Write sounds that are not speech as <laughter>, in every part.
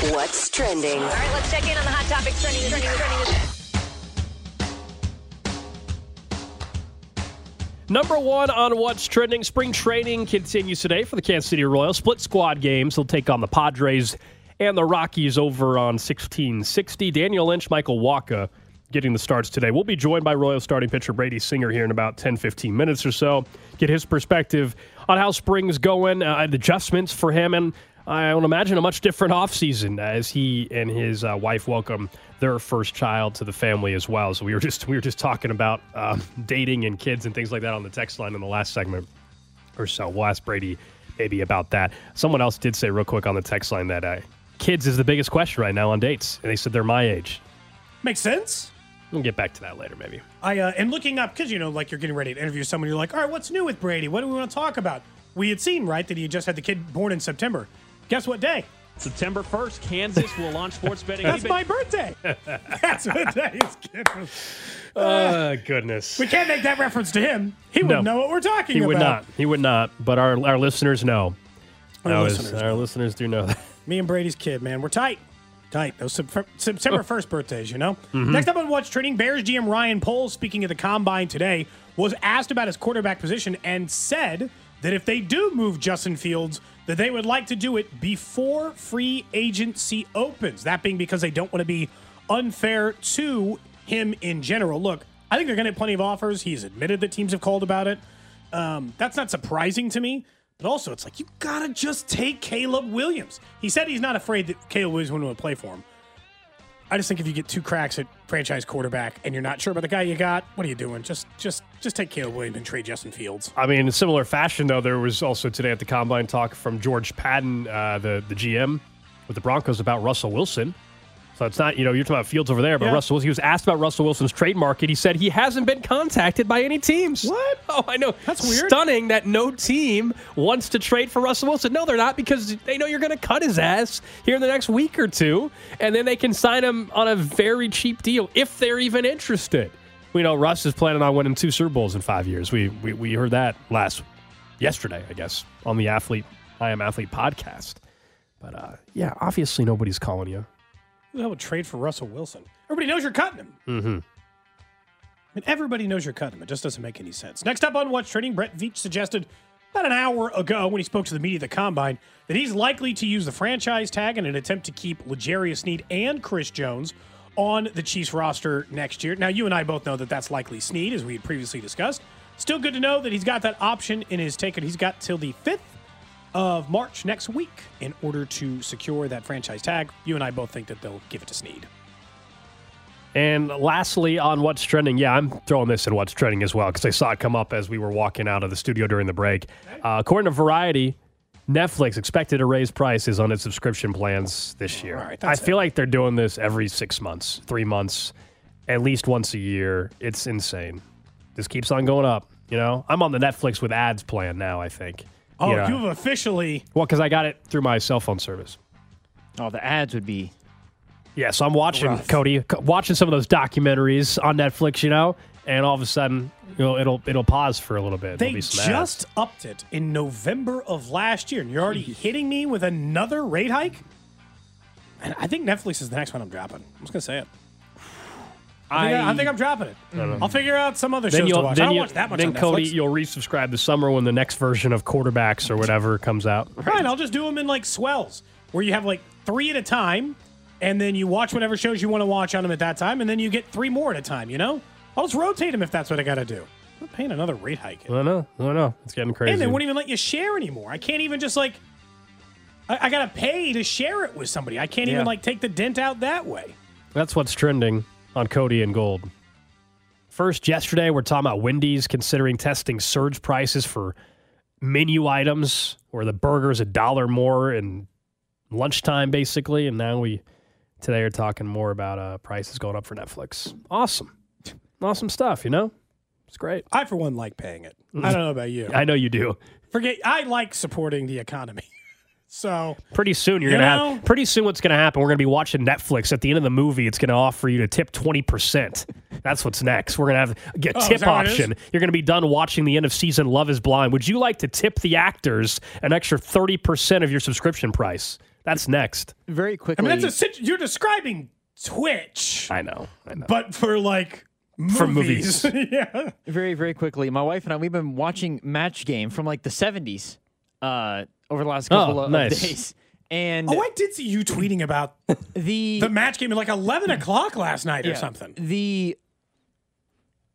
What's trending? All right, let's check in on the hot topics trending, trending, trending. Number one on what's trending. Spring training continues today for the Kansas City Royals. Split squad games. They'll take on the Padres and the Rockies over on 1660. Daniel Lynch, Michael Wacha getting the starts today. We'll be joined by Royal starting pitcher Brady Singer here in about 10, 15 minutes or so. Get his perspective on how spring's going, uh, adjustments for him, and I would imagine a much different offseason as he and his uh, wife welcome their first child to the family as well. So we were just we were just talking about um, dating and kids and things like that on the text line in the last segment or so. We'll ask Brady maybe about that. Someone else did say real quick on the text line that uh, kids is the biggest question right now on dates, and they said they're my age. Makes sense. We'll get back to that later, maybe. I uh, and looking up because you know, like you're getting ready to interview someone. You're like, all right, what's new with Brady? What do we want to talk about? We had seen right that he had just had the kid born in September. Guess what day? September 1st, Kansas will launch sports betting. That's my birthday. <laughs> That's what day his kid was. Uh, goodness. We can't make that reference to him. He wouldn't No. know what we're talking He about. would not. He would not. But our our listeners know. Our That was- listeners our listeners do know that. Me and Brady's kid, man, we're tight. Tight. Those September 1st birthdays, you know? Mm-hmm. Next up on What's Trending, Bears GM Ryan Poles, speaking at the Combine today, was asked about his quarterback position and said that if they do move Justin Fields, that they would like to do it before free agency opens. That being because they don't want to be unfair to him in general. Look, I think they're going to get plenty of offers. He's admitted that teams have called about it. Um, that's not surprising to me. But also, it's like you gotta just take Caleb Williams. He said he's not afraid that Caleb Williams wouldn't want to play for him. I just think if you get two cracks at franchise quarterback and you're not sure about the guy you got, what are you doing? Just, just, just take Caleb Williams and trade Justin Fields. I mean, in similar fashion, though, there was also today at the combine talk from George Paton, uh, the the GM with the Broncos, about Russell Wilson. So it's not, you know, you're talking about Fields over there, but Yeah. Russell, he was asked about Russell Wilson's trade market. He said he hasn't been contacted by any teams. What? <laughs> Oh, I know. That's weird. Stunning that no team wants to trade for Russell Wilson. No, they're not because they know you're going to cut his ass here in the next week or two, and then they can sign him on a very cheap deal if they're even interested. We know Russ is planning on winning two Super Bowls in five years. We we, we heard that last yesterday, I guess, on the athlete I am athlete podcast. But uh, yeah, obviously nobody's calling you. Who the hell would trade for Russell Wilson? Everybody knows you're cutting him. Mm-hmm. I mean, everybody knows you're cutting him. It just doesn't make any sense. Next up on What's Trading, Brett Veach suggested about an hour ago when he spoke to the media at the Combine that he's likely to use the franchise tag in an attempt to keep L'Jarius Sneed and Chris Jones on the Chiefs roster next year. Now, you and I both know that that's likely Sneed, as we had previously discussed. Still good to know that he's got that option in his ticket. He's got till the 5th of March next week in order to secure that franchise tag. You and I both think that they'll give it to Sneed. And lastly, on what's trending, yeah, I'm throwing this in what's trending as well because I saw it come up as we were walking out of the studio during the break. Uh, according to Variety, Netflix expected to raise prices on its subscription plans this year. Right, I feel like they're doing this every six months, three months, at least once a year. It's insane. This keeps on going up. You know, I'm on the Netflix with ads plan now. I think. Oh, You know, you've officially. well, because I got it through my cell phone service. Oh, the ads would be. Yeah, so I'm watching Rough. Cody, watching some of those documentaries on Netflix, you know, and all of a sudden, you know, it'll it'll pause for a little bit. They be some ads. just upped it in November of last year, and you're already hitting me with another rate hike. And I think Netflix is the next one I'm dropping. I'm just gonna say it. I think, I, I think I'm dropping it. I'll figure out some other then shows to watch. I don't watch that much then Cody, you'll resubscribe this summer when the next version of quarterbacks or whatever comes out. Right, I'll just do them in like swells, where you have like three at a time, and then you watch whatever shows you want to watch on them at that time, and then you get three more at a time. You know, I'll just rotate them if that's what I got to do. I'm paying another rate hike, I know. I know. It's getting crazy. and they won't even let you share anymore. I can't even just like. I, I gotta pay to share it with somebody. I can't Yeah. even like take the dent out that way. That's what's trending on Cody and Gold. First, yesterday, we're talking about Wendy's considering testing surge prices for menu items where the burger's a dollar more in lunchtime, basically. And now we today are talking more about uh, prices going up for Netflix. Awesome. Awesome stuff, you know? It's great. I, for one, like paying it. I don't know about you. I know you do. Forget. I like supporting the economy. <laughs> so Pretty soon you're You gonna know? have pretty soon what's gonna happen, we're gonna be watching Netflix. At the end of the movie, it's gonna offer you to tip twenty percent. That's what's next. We're gonna have get Oh, tip that what it option. You're gonna be done watching the end of season Love is Blind. Would you like to tip the actors an extra thirty percent of your subscription price? That's next. Very quickly. I quickly. mean, that's a sit- you're describing Twitch, I know. I know. but for like movies. For movies. <laughs> yeah. very very quickly my wife and i we've been watching match game from like the 70s uh over the last couple Oh, of nice. days <laughs> and Oh, I did see you tweeting about the the match game at like 11 o'clock last night or something. the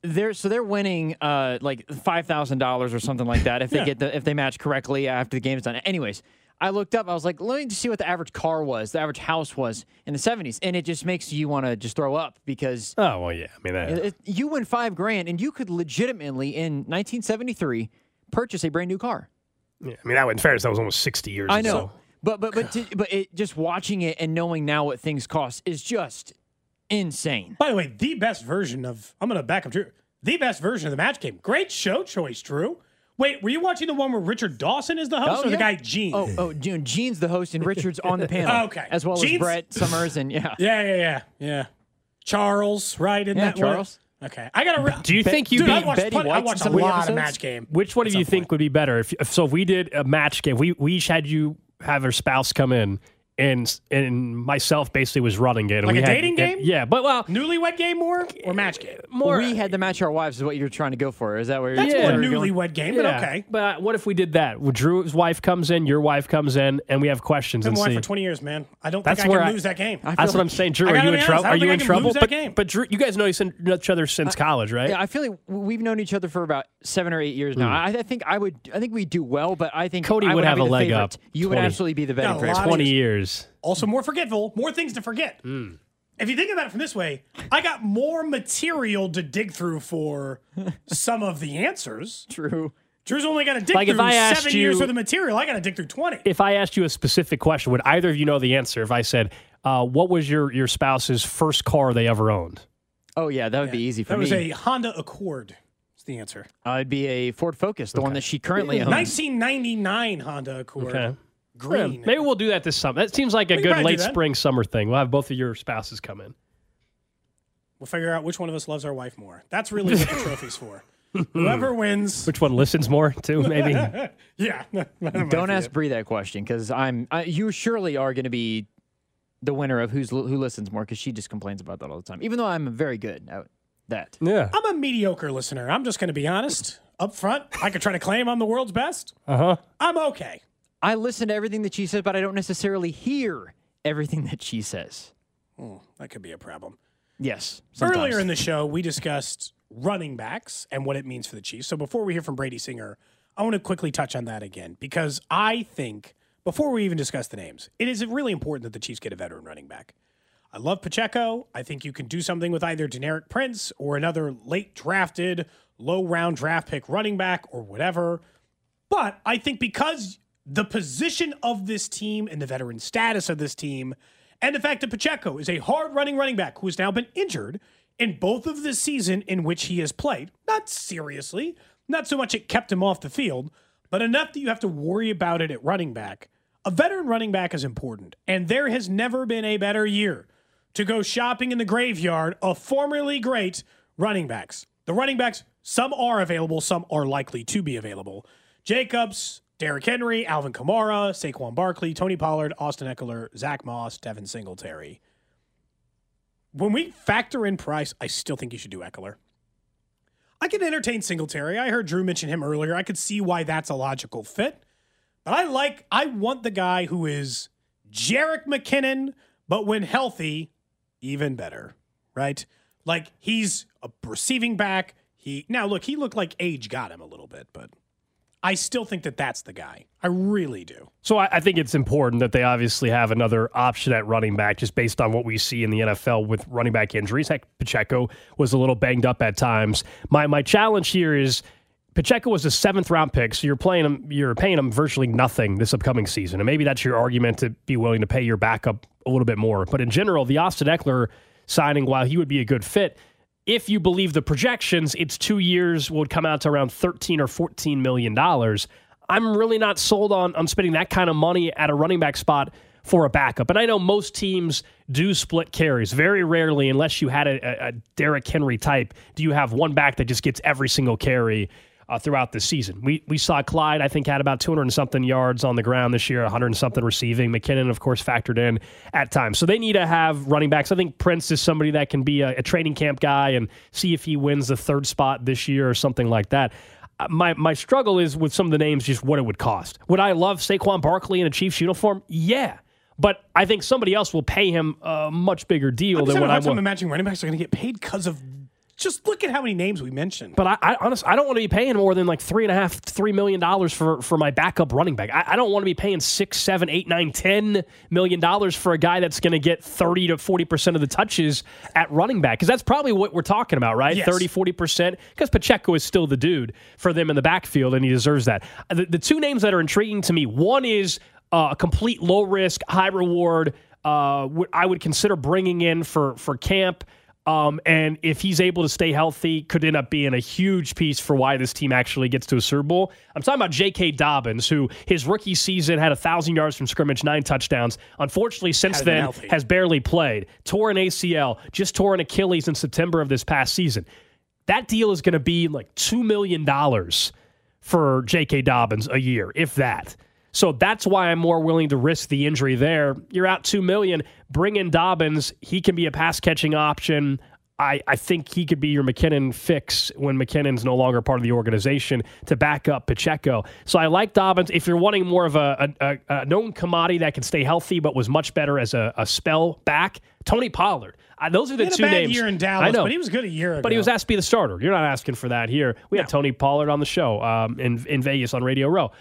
they're so they're winning uh like five thousand dollars or something like that if they Yeah. get the if they match correctly after the game's done. Anyways, I looked up. I was like, let me just see what the average car was, the average house was in the seventies, and it just makes you want to just throw up because Oh well, yeah. I mean, that, it- you win five grand and you could legitimately in 1973 purchase a brand new car. Yeah, I mean, that in fairness, that was almost sixty years. I ago. know, but but but to, but it, just watching it and knowing now what things cost is just insane. By the way, the best version of I'm going to back up Drew. The best version of the match game. Great show choice, Drew. Wait, were you watching the one where Richard Dawson is the host Oh, or the guy Gene? Oh, oh, Gene- Gene's the host and Richard's on the panel. <laughs> Okay. As well as Brett Somers and yeah. Yeah, yeah, yeah, yeah. Charles, right? In Yeah, that one? Charles. Okay, I gotta. Re- Do you think you'd Dude, be I watched, Betty plenty- I White watched a some of the lot of episodes? match game. Which one at do you think point. would be better? If, if so, if we did a match game, we we each had you have our spouse come in, and and myself basically was running it. and Like we a had- dating and- game? yeah, but well, Newlywed game more or match game? more. we had to match our wives is what you're trying to go for. Is that where That's you're, Yeah. more where newlywed game, but yeah, okay. But what if we did that? Well, Drew's wife comes in, your wife comes in, and we have questions Been and wife for 20 years, man. I don't That's think I can I- lose that game. That's feel what I'm saying, Drew. Are you in trouble? Are you in trouble? But game. but Drew, you guys know each other since college, right? Yeah, I feel like we've known each other for about seven or eight years now. I, I think I would. I think we do well, but I think Hmm. Cody I would have be a leg favorite. up. You would 20. absolutely be the Yeah, betting a favorite. lot of Twenty years. Years. Also, more forgetful, more things to forget. Hmm. If you think about it from this way, I got more material to dig through for some of the answers. True. Drew's only got to dig Like, if through I asked seven years you- worth of material. I got to dig through 20. If I asked you a specific question, would either of you know the answer? If I said, uh, "What was your your spouse's first car they ever owned?" Oh yeah, that would be easy for that me. That was a Honda Accord. Is the answer. Uh, it'd be a Ford Focus, the one that she currently owns. 1999 Honda Accord. Okay. Green. Yeah, maybe we'll do that this summer. That seems like a We good late spring summer thing. We'll have both of your spouses come in. We'll figure out which one of us loves our wife more. That's really what the <laughs> trophy's for. Whoever wins. Which one listens more too? Maybe. <laughs> Yeah. <laughs> Don't ask it. Bree that question because I'm. I, you surely are going to be the winner of who's who listens more because she just complains about that all the time. Even though I'm very good at that. yeah. I'm a mediocre listener. I'm just going to be honest up front. I could try to claim I'm the world's best. Uh huh. I'm okay. I listen to everything that she says, but I don't necessarily hear everything that she says. Hmm, that could be a problem. Yes. Earlier in the show, we discussed running backs and what it means for the Chiefs. So before we hear from Brady Singer, I want to quickly touch on that again because I think before we even discuss the names, it is really important that the Chiefs get a veteran running back. I love Pacheco. I think you can do something with either Deneric Prince or another late drafted, low round draft pick running back or whatever. But I think because the position of this team and the veteran status of this team, and the fact that Pacheco is a hard running running back who has now been injured in both of the season in which he has played, not seriously, not so much it kept him off the field, but enough that you have to worry about it at running back. A veteran running back is important, and there has never been a better year to go shopping in the graveyard of formerly great running backs. The running backs, some are available, some are likely to be available. Jacobs, Derrick Henry, Alvin Kamara, Saquon Barkley, Tony Pollard, Austin Ekeler, Zach Moss, Devin Singletary. When we factor in price, I still think you should do Ekeler. I can entertain Singletary. I heard Drew mention him earlier. I could see why that's a logical fit. But I like, I want the guy who is Jerick McKinnon, but when healthy, even better, right? Like he's a receiving back. He now look, he looked like age got him a little bit, but I still think that that's the guy. I really do. So I, I think it's important that they obviously have another option at running back, just based on what we see in the NFL with running back injuries. Heck, Pacheco was a little banged up at times. My my challenge here is Pacheco was a seventh round pick, so you're playing him, you're paying him virtually nothing this upcoming season, and maybe that's your argument to be willing to pay your backup a little bit more. But in general, the Austin Ekeler signing, while he would be a good fit, if you believe the projections, it's two years would come out to around 13 or 14 million dollars. I'm really not sold on on spending that kind of money at a running back spot for a backup. And I know most teams do split carries. Very rarely, unless you had a, a Derrick Henry type, do you have one back that just gets every single carry uh, throughout the season. We we saw Clyde, I think, had about 200 and something yards on the ground this year, 100 and something receiving. McKinnon, of course, factored in at times. So they need to have running backs. I think Prince is somebody that can be a, a training camp guy and see if he wins the third spot this year or something like that. Uh, My my struggle is with some of the names, just what it would cost. Would I love Saquon Barkley in a Chiefs uniform? Yeah. But I think somebody else will pay him a much bigger deal I'm than what I want. imagining running backs are going to get paid because of just look at how many names we mentioned. But I, I honestly, I don't want to be paying more than like three and a half, three million dollars for for my backup running back. I, I don't want to be paying six, seven, eight, nine, ten million dollars for a guy that's going to get thirty to forty percent of the touches at running back because that's probably what we're talking about, right? Yes. 30, 40 percent. Because Pacheco is still the dude for them in the backfield, and he deserves that. The, the two names that are intriguing to me, one is uh, a complete low risk, high reward. Uh, I would consider bringing in for for camp. Um, and if he's able to stay healthy, could end up being a huge piece for why this team actually gets to a Super Bowl. I'm talking about J.K. Dobbins, who his rookie season had a thousand yards from scrimmage, nine touchdowns. Unfortunately, since then healthy. has barely played. Tore an ACL, just tore an Achilles in September of this past season. That deal is going to be like two million dollars for J.K. Dobbins a year, if that. So that's why I'm more willing to risk the injury there. You're out two million. Bring in Dobbins. He can be a pass catching option. I, I think he could be your McKinnon fix when McKinnon's no longer part of the organization to back up Pacheco. So I like Dobbins. If you're wanting more of a, a, a- known commodity that can stay healthy but was much better as a, a spell back, Tony Pollard. Uh, those are the He had a two bad names. year in Dallas, I know. but he was good a year ago. But he was asked to be the starter. You're not asking for that here. We had Tony Pollard on the show um, in in Vegas on Radio Row.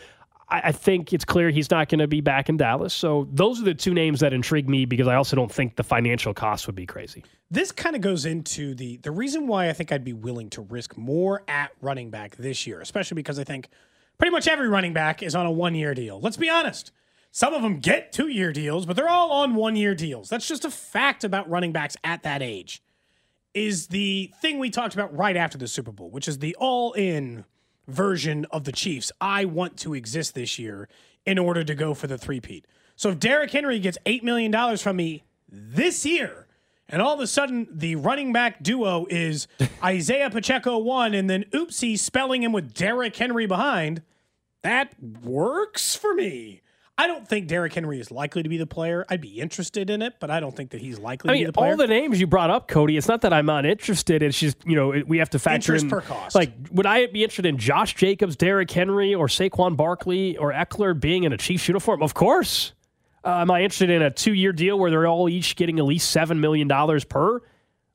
I, think it's clear he's not going to be back in Dallas. So those are the two names that intrigue me because I also don't think the financial cost would be crazy. this kind of goes into the the reason why I think I'd be willing to risk more at running back this year, especially because I think pretty much every running back is on a one year deal. Let's be honest. Some of them get two year deals, but they're all on one year deals. That's just a fact about running backs at that age. Is the thing we talked about right after the Super Bowl, which is the all in version of the Chiefs. I want to exist this year in order to go for the three-peat. So if Derrick Henry gets $8 million from me this year, and all of a sudden the running back duo is <laughs> Isaiah Pacheco one, and then oopsie spelling him with Derrick Henry behind, that works for me. I don't think Derrick Henry is likely to be the player. I'd be interested in it, but I don't think that he's likely I to be mean, the player. all the names you brought up, Cody. It's not that I'm not interested. It's just you know we have to factor Interest in per cost. Like, would I be interested in Josh Jacobs, Derrick Henry, or Saquon Barkley or Ekeler being in a Chiefs uniform? Of course. Uh, am I interested in a two-year deal where they're all each getting at least seven million dollars per,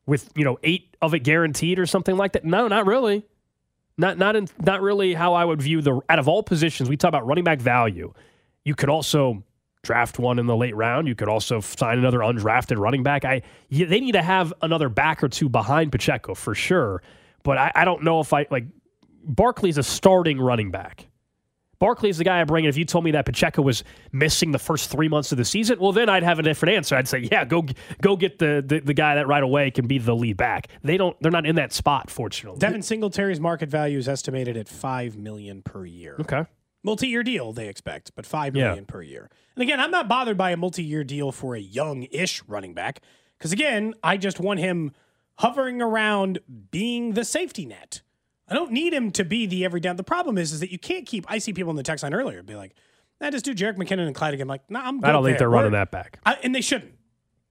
with you know eight of it guaranteed or something like that? No, not really. Not not in, not really how I would view the out of all positions. We talk about running back value. You could also draft one in the late round. You could also sign another undrafted running back. I they need to have another back or two behind Pacheco for sure. But I, I don't know if I like Barkley's a starting running back. Barkley's the guy I bring in. If you told me that Pacheco was missing the first three months of the season, well, then I'd have a different answer. I'd say, yeah, go go get the, the the guy that right away can be the lead back. They don't. They're not in that spot, fortunately. Devin Singletary's market value is estimated at five million per year. okay. Multi-year deal they expect, but five million Yeah. per year. And again, I'm not bothered by a multi-year deal for a young-ish running back because again, I just want him hovering around being the safety net. I don't need him to be the every down. The problem is, is that you can't keep. I see people in the text line earlier be like, "I just do Jerick McKinnon and Clyde again." I'm like, nah, I'm. Good I don't think they're running We're- that back. I, and they shouldn't.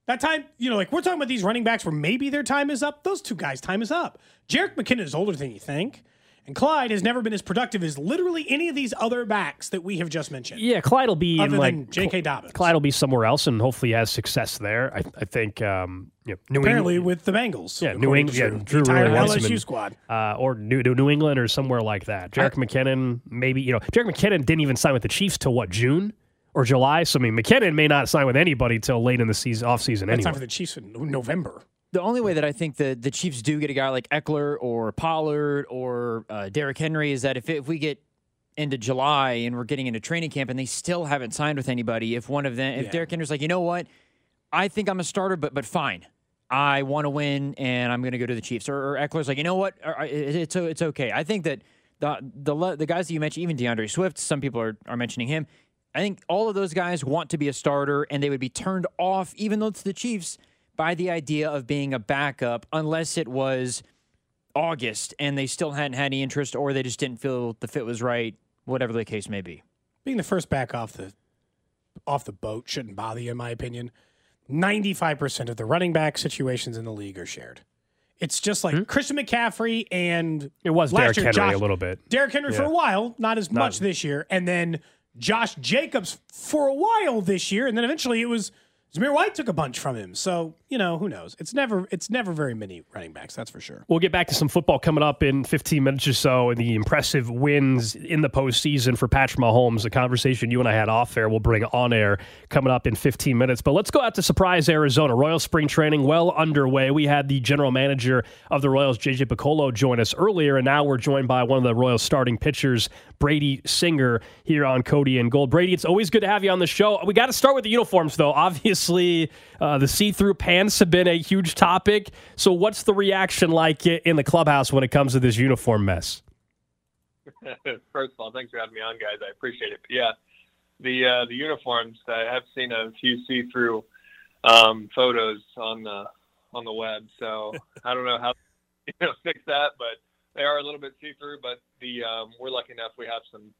That time, you know, like we're talking about these running backs where maybe their time is up. Those two guys' time is up. Jerick McKinnon is older than you think. And Clyde has never been as productive as literally any of these other backs that we have just mentioned. Yeah, Clyde will be Other in like than J.K. Dobbins. Clyde will be somewhere else, and hopefully has success there. I, I think um, you know, New Apparently England, with the Bengals. yeah, New England, yeah, Drew. Drew really wants him LSU in, squad. uh, or New, New England or somewhere like that. Jerick McKinnon, maybe you know, Jerick McKinnon didn't even sign with the Chiefs till what June or July. So I mean, McKinnon may not sign with anybody till late in the season, off season anyway. time for the Chiefs in November. The only way that I think the, the Chiefs do get a guy like Ekeler or Pollard or uh, Derrick Henry is that if, if we get into July and we're getting into training camp and they still haven't signed with anybody, if one of them, if Yeah. Derrick Henry's like, you know what, I think I'm a starter, but but fine, I want to win and I'm going to go to the Chiefs, or, or Ekeler's like, you know what, it- it's it's okay. I think that the the the guys that you mentioned, even DeAndre Swift, some people are are mentioning him. I think all of those guys want to be a starter, and they would be turned off, even though it's the Chiefs, by the idea of being a backup, unless it was August and they still hadn't had any interest, or they just didn't feel the fit was right, whatever the case may be. Being the first back off the off the boat shouldn't bother you, in my opinion. Ninety-five percent of the running back situations in the league are shared. It's just like hmm? Christian McCaffrey and? It was last Derrick year, Henry Josh- a little bit. Derrick Henry for a while, not as much this year, and then Josh Jacobs for a while this year, and then eventually it was Zamir White took a bunch from him. So you know who knows? It's never it's never very many running backs. That's for sure. We'll get back to some football coming up in 15 minutes or so and the impressive wins in the postseason for Patrick Mahomes. The conversation you and I had off air, we'll bring on air coming up in 15 minutes. But let's go out to Surprise Arizona. Royal spring training well underway. We had the general manager of the Royals, JJ Picollo, join us earlier, and now we're joined by one of the Royals starting pitchers, Brady Singer, here on Cody and Gold. Brady, it's always good to have you on the show. We got to start with the uniforms, though. Obviously, uh, the see-through pants have been a huge topic. So, what's the reaction like in the clubhouse when it comes to this uniform mess? <laughs> First of all, thanks for having me on, guys. I appreciate it. But yeah, the uh, the uniforms. I have seen a few see-through um, photos on the on the web, so <laughs> I don't know how <laughs> you know fix that, but they are a little bit see-through. But the um, we're lucky enough we have some.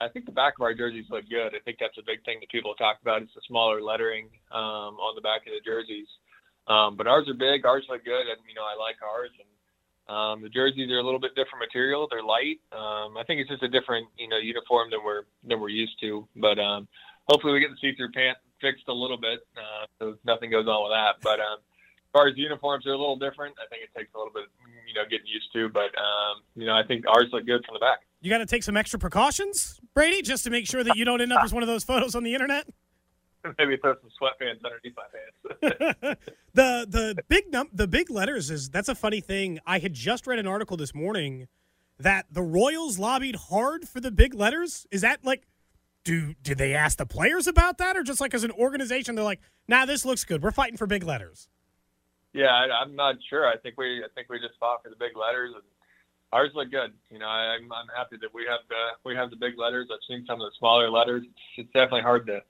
I think the back of our jerseys look good. I think that's a big thing that people talk about. It's the smaller lettering um, on the back of the jerseys, um, but ours are big. Ours look good, and you know I like ours. And um, the jerseys are a little bit different material. They're light. Um, I think it's just a different, you know, uniform than we're than we're used to. But um, hopefully we get the see-through pant fixed a little bit, uh, so nothing goes on with that. But um, as far as uniforms are a little different, I think it takes a little bit, you know, getting used to. But um, you know, I think ours look good from the back. You got to take some extra precautions, Brady, just to make sure that you don't end up as one of those photos on the internet. <laughs> Maybe throw some sweatpants underneath my pants. <laughs> <laughs> the the big num- the big letters is that's a funny thing. I had just read an article this morning that the Royals lobbied hard for the big letters. Is that like do did they ask the players about that or just like as an organization they're like, "Nah, this looks good. We're fighting for big letters." Yeah, I, I'm not sure. I think we I think we just fought for the big letters, and ours look good. You know, I, I'm I'm happy that we have the we have the big letters. I've seen some of the smaller letters. It's definitely hard to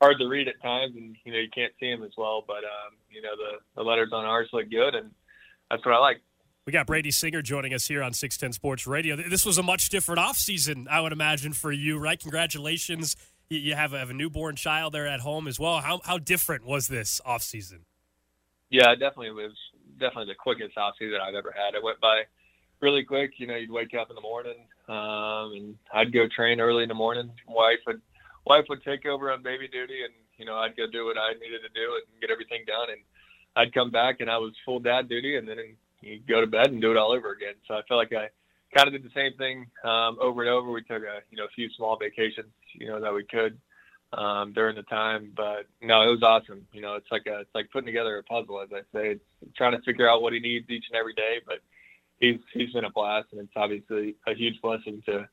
hard to read at times, and you know you can't see them as well. But um, you know the the letters on ours look good, and that's what I like. We got Brady Singer joining us here on 610 Sports Radio. This was a much different offseason, I would imagine, for you, right? Congratulations. You have a, have a newborn child there at home as well. How, how different was this offseason? Yeah, it definitely was definitely the quickest off season I've ever had. It went by really quick. You know, you'd wake up in the morning, um, and I'd go train early in the morning. Wife would wife would take over on baby duty, and you know, I'd go do what I needed to do and get everything done. And I'd come back, and I was full dad duty, and then you go to bed and do it all over again. So I feel like I kind of did the same thing um, over and over. We took a you know a few small vacations, you know, that we could um, during the time. But no, it was awesome. You know, it's like a, it's like putting together a puzzle, as I say. It's trying to figure out what he needs each and every day. But he's he's been a blast, and it's obviously a huge blessing to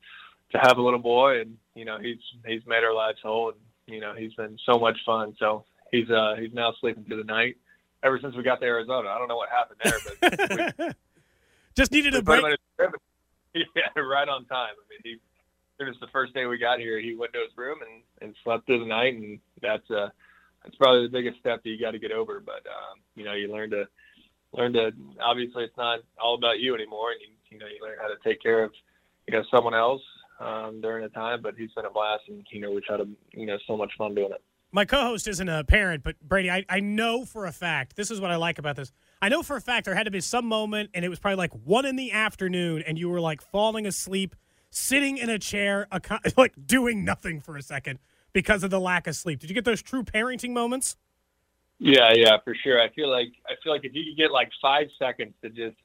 to have a little boy, and you know, he's he's made our lives whole, and you know, he's been so much fun. So he's uh he's now sleeping through the night. Ever since we got to Arizona, I don't know what happened there, but we, <laughs> Just needed a break. in his crib. <laughs> Yeah, right on time. I mean, he it was the first day we got here, he went to his room and, and slept through the night, and that's uh that's probably the biggest step that you got to get over. But um, you know, you learn to learn to obviously it's not all about you anymore, and you you know you learn how to take care of you know someone else um, during the time. But he's been a blast, and you know we've had a, you know so much fun doing it. My co-host isn't a parent, but Brady, I, I know for a fact. This is what I like about this. I know for a fact there had to be some moment, and it was probably like one in the afternoon, and you were like falling asleep, sitting in a chair, <laughs> like doing nothing for a second because of the lack of sleep. Did you get those true parenting moments? Yeah, yeah, for sure. I feel like I feel like if you could get like five seconds to just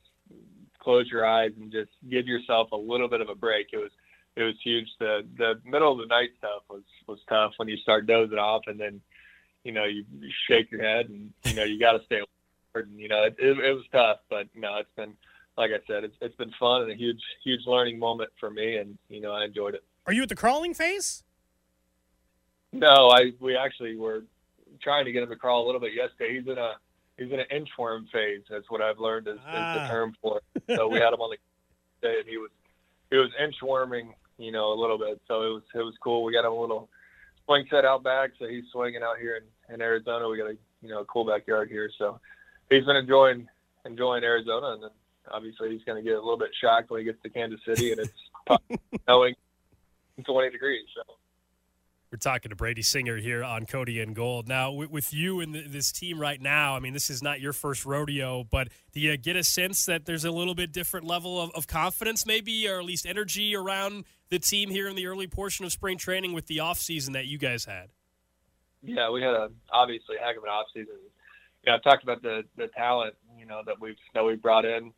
close your eyes and just give yourself a little bit of a break, it was it was huge. The the middle of the night stuff was was tough when you start dozing off and then you know you, you shake your head and you know you got to stay alert and you know it, it, it was tough, but you know it's been like I said, it's it's been fun and a huge huge learning moment for me, and you know I enjoyed it. Are you at the crawling phase? No, I we actually were trying to get him to crawl a little bit yesterday. He's in a he's in an inchworm phase. That's what I've learned is, is the Ah. term for it. So we <laughs> had him on the day, and he was he was inchworming, you know, a little bit. So it was it was cool. We got a little swing set out back, so he's swinging out here in, in Arizona. We got a you know a cool backyard here, so he's been enjoying enjoying Arizona, and then obviously he's going to get a little bit shocked when he gets to Kansas City, and it's <laughs> snowing 20 degrees. So. We're talking to Brady Singer here on Cody and Gold. Now, with, you and this team right now, I mean, this is not your first rodeo, but do you get a sense that there's a little bit different level of, of confidence, maybe, or at least energy around the team here in the early portion of spring training with the offseason that you guys had? Yeah, we had a obviously a heck of an off season. Yeah, I've talked about the the talent, you know, that we've that we brought in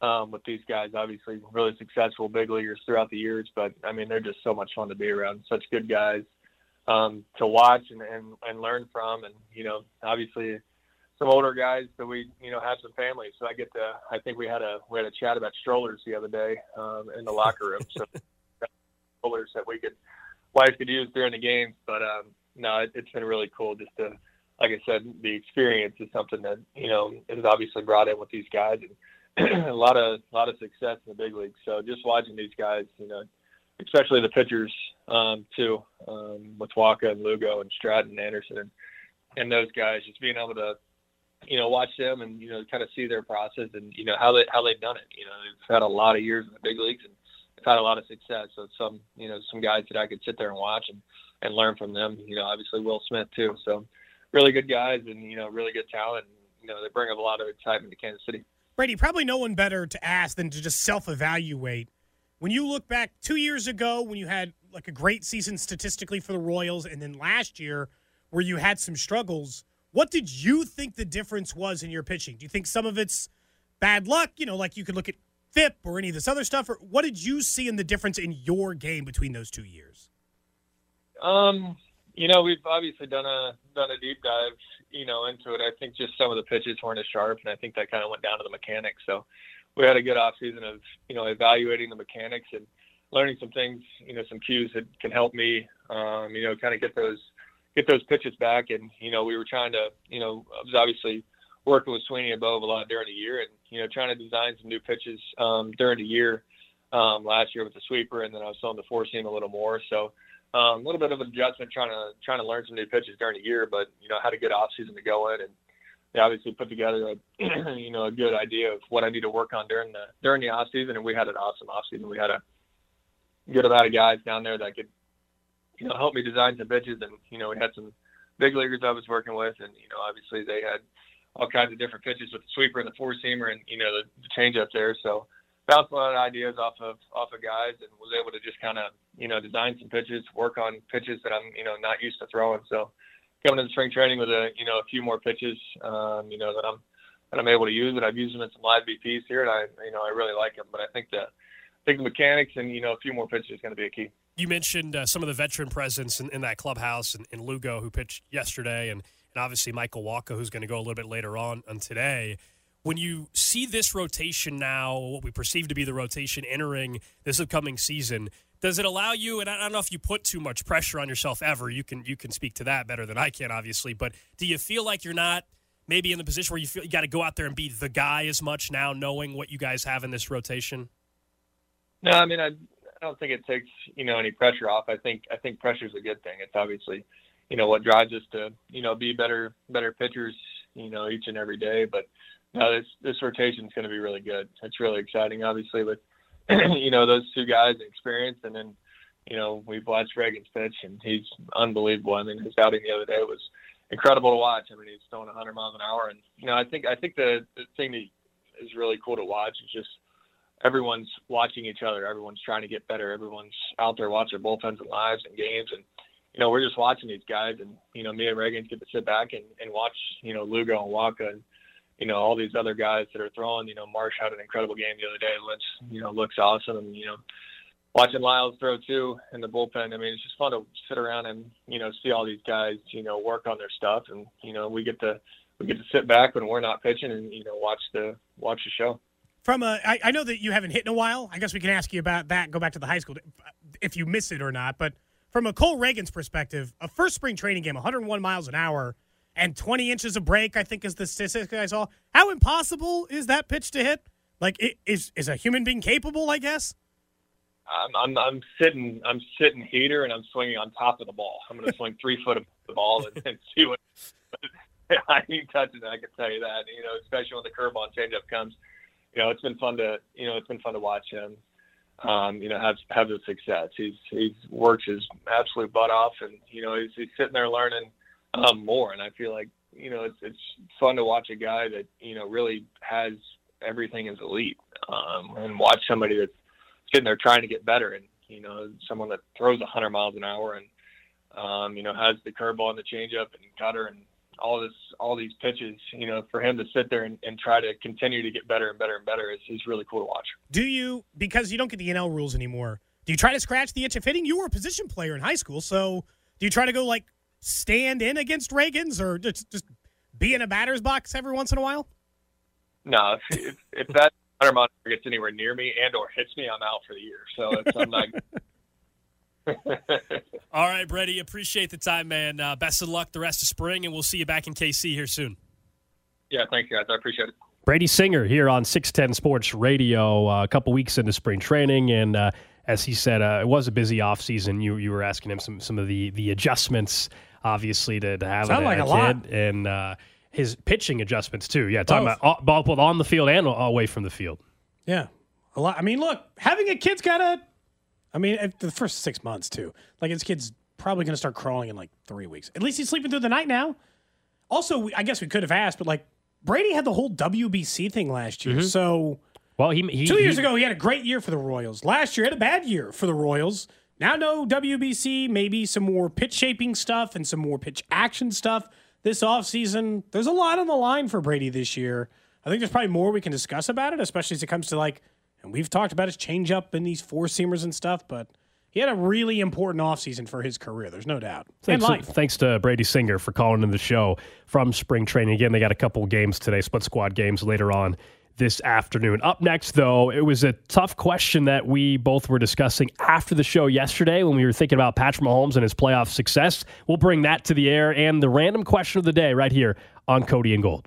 um, with these guys. Obviously, really successful big leaguers throughout the years, but I mean, they're just so much fun to be around. Such good guys um, to watch and, and and learn from, and you know, obviously some older guys that we you know have some families. So I get to. I think we had a we had a chat about strollers the other day um, in the locker room. So <laughs> strollers that we could wife could use during the games, but um, no, it, it's been really cool just to, like I said, the experience is something that you know is obviously brought in with these guys, and <clears throat> a lot of a lot of success in the big leagues. So just watching these guys, you know, especially the pitchers um, too, um, with Wacha and Lugo and Stratton and Anderson and, those guys, just being able to, you know, watch them and you know kind of see their process and you know how they how they've done it. You know, they've had a lot of years in the big leagues and they've had a lot of success. So some you know some guys that I could sit there and watch and and learn from them. You know, obviously Will Smith too. So really good guys and you know really good talent. And, you know, they bring up a lot of excitement to Kansas City. Brady, probably no one better to ask than to just self-evaluate. When you look back two years ago, when you had like a great season statistically for the Royals, and then last year where you had some struggles, what did you think the difference was in your pitching? Do you think some of it's bad luck? You know, like you could look at FIP or any of this other stuff, or what did you see in the difference in your game between those two years? Um, you know, we've obviously done a done a deep dive, you know, into it. I think just some of the pitches weren't as sharp, and I think that kind of went down to the mechanics. So we had a good off season of you know evaluating the mechanics and learning some things, you know, some cues that can help me, um, you know, kind of get those get those pitches back. And you know, we were trying to, you know, I was obviously working with Sweeney above a lot during the year, and you know, trying to design some new pitches um, during the year. Um, last year with the sweeper, and then I was throwing the four seam a little more. So um, a little bit of an adjustment trying to trying to learn some new pitches during the year, but you know had a good off season to go in and they obviously put together a <clears throat> you know a good idea of what I need to work on during the during the off season and we had an awesome off season. We had a good amount of guys down there that could you know help me design some pitches and you know we had some big leaguers I was working with and you know obviously they had all kinds of different pitches with the sweeper and the four seamer and you know the, the change up there. So bounced a lot of ideas off of off of guys and was able to just kind of you know design some pitches, work on pitches that I'm you know not used to throwing. So coming into spring training with a you know a few more pitches, um, you know that I'm that I'm able to use, and I've used them in some live BPs here, and I you know I really like them. But I think the I think the mechanics and you know a few more pitches is going to be a key. You mentioned uh, some of the veteran presence in, in that clubhouse and, and Lugo, who pitched yesterday, and, and obviously Michael Wacha, who's going to go a little bit later on, on today. When you see this rotation now, what we perceive to be the rotation entering this upcoming season, does it allow you? And I don't know if you put too much pressure on yourself ever. You can you can speak to that better than I can, obviously. But do you feel like you're not maybe in the position where you feel you got to go out there and be the guy as much now, knowing what you guys have in this rotation? No, I mean I, I don't think it takes you know any pressure off. I think I think pressure is a good thing. It's obviously you know what drives us to you know be better better pitchers you know each and every day. But no, this this rotation is going to be really good. It's really exciting, obviously with <clears throat> you know those two guys experience, and then you know, we've watched Ragans pitch, and he's unbelievable. I mean, his outing the other day was incredible to watch. I mean, he's throwing 100 miles an hour, and you know, I think I think the, the thing that is really cool to watch is just everyone's watching each other. Everyone's trying to get better. Everyone's out there watching bullpens and lives and games, and you know, we're just watching these guys, and you know, me and Reagan get to sit back and, and watch, you know, Lugo and Wacha and you know all these other guys that are throwing. You know, Marsh had an incredible game the other day. Lynch, you know, looks awesome, and you know, watching Lyles throw too in the bullpen. I mean, it's just fun to sit around and you know see all these guys, you know, work on their stuff, and you know, we get to we get to sit back when we're not pitching and you know watch the watch the show. From a, I, I know that you haven't hit in a while. I guess we can ask you about that. Go back to the high school if you miss it or not. But from a Cole Ragans perspective, a first spring training game, 101 miles an hour and 20 inches of break, I think is the statistic I saw. How impossible is that pitch to hit? Like, is is a human being capable? I guess. I'm, I'm I'm sitting I'm sitting heater and I'm swinging on top of the ball. I'm going to swing three foot of the ball and, and see what. <laughs> I ain't touching it. I can tell you that. You know, especially when the curveball and changeup comes. You know, it's been fun to you know it's been fun to watch him. Um, you know, have have the success. He's he's worked his absolute butt off, and you know he's he's sitting there learning um, more. And I feel like you know it's it's fun to watch a guy that you know really has everything as elite, um, and watch somebody that's sitting there trying to get better, and you know someone that throws 100 miles an hour and um, you know has the curveball and the changeup and cutter and all this all these pitches you know for him to sit there and, and try to continue to get better and better and better is, is really cool to watch do you because you don't get the nl rules anymore do you try to scratch the itch of hitting you were a position player in high school so do you try to go like stand in against Ragans or just, just be in a batter's box every once in a while? No, if, if, if that hunter monster gets anywhere near me and or hits me, I'm out for the year. So I'm not. <laughs> <laughs> All right, Brady. Appreciate the time, man. Uh, best of luck the rest of spring, and we'll see you back in KC here soon. Yeah, thank you, guys. I appreciate it. Brady Singer here on 610 Sports Radio, uh, a couple weeks into spring training, and uh, as he said, uh, it was a busy off season. You you were asking him some some of the the adjustments, obviously, to, to have Sound a, like a, a kid, and uh, his pitching adjustments too. Yeah, talking Both. about all, both on the field and away from the field. Yeah, a lot. I mean, look, having a kid's gotta. I mean, the first six months too. Like his kid's probably gonna start crawling in like three weeks. At least he's sleeping through the night now. Also, we, I guess we could have asked, but like Brady had the whole WBC thing last year, so. Well, he, he Two years he- ago, he had a great year for the Royals. Last year, he had a bad year for the Royals. Now, no WBC, maybe some more pitch shaping stuff and some more pitch action stuff this offseason. There's a lot on the line for Brady this year. I think there's probably more we can discuss about it, especially as it comes to like, and we've talked about his changeup and these four seamers and stuff, but he had a really important offseason for his career. There's no doubt. And Thanks, life. thanks to Brady Singer for calling in the show from spring training. Again, they got a couple games today, split squad games later on this afternoon. Up next, though, it was a tough question that we both were discussing after the show yesterday when we were thinking about Patrick Mahomes and his playoff success. We'll bring that to the air and the random question of the day right here on Cody and Gold.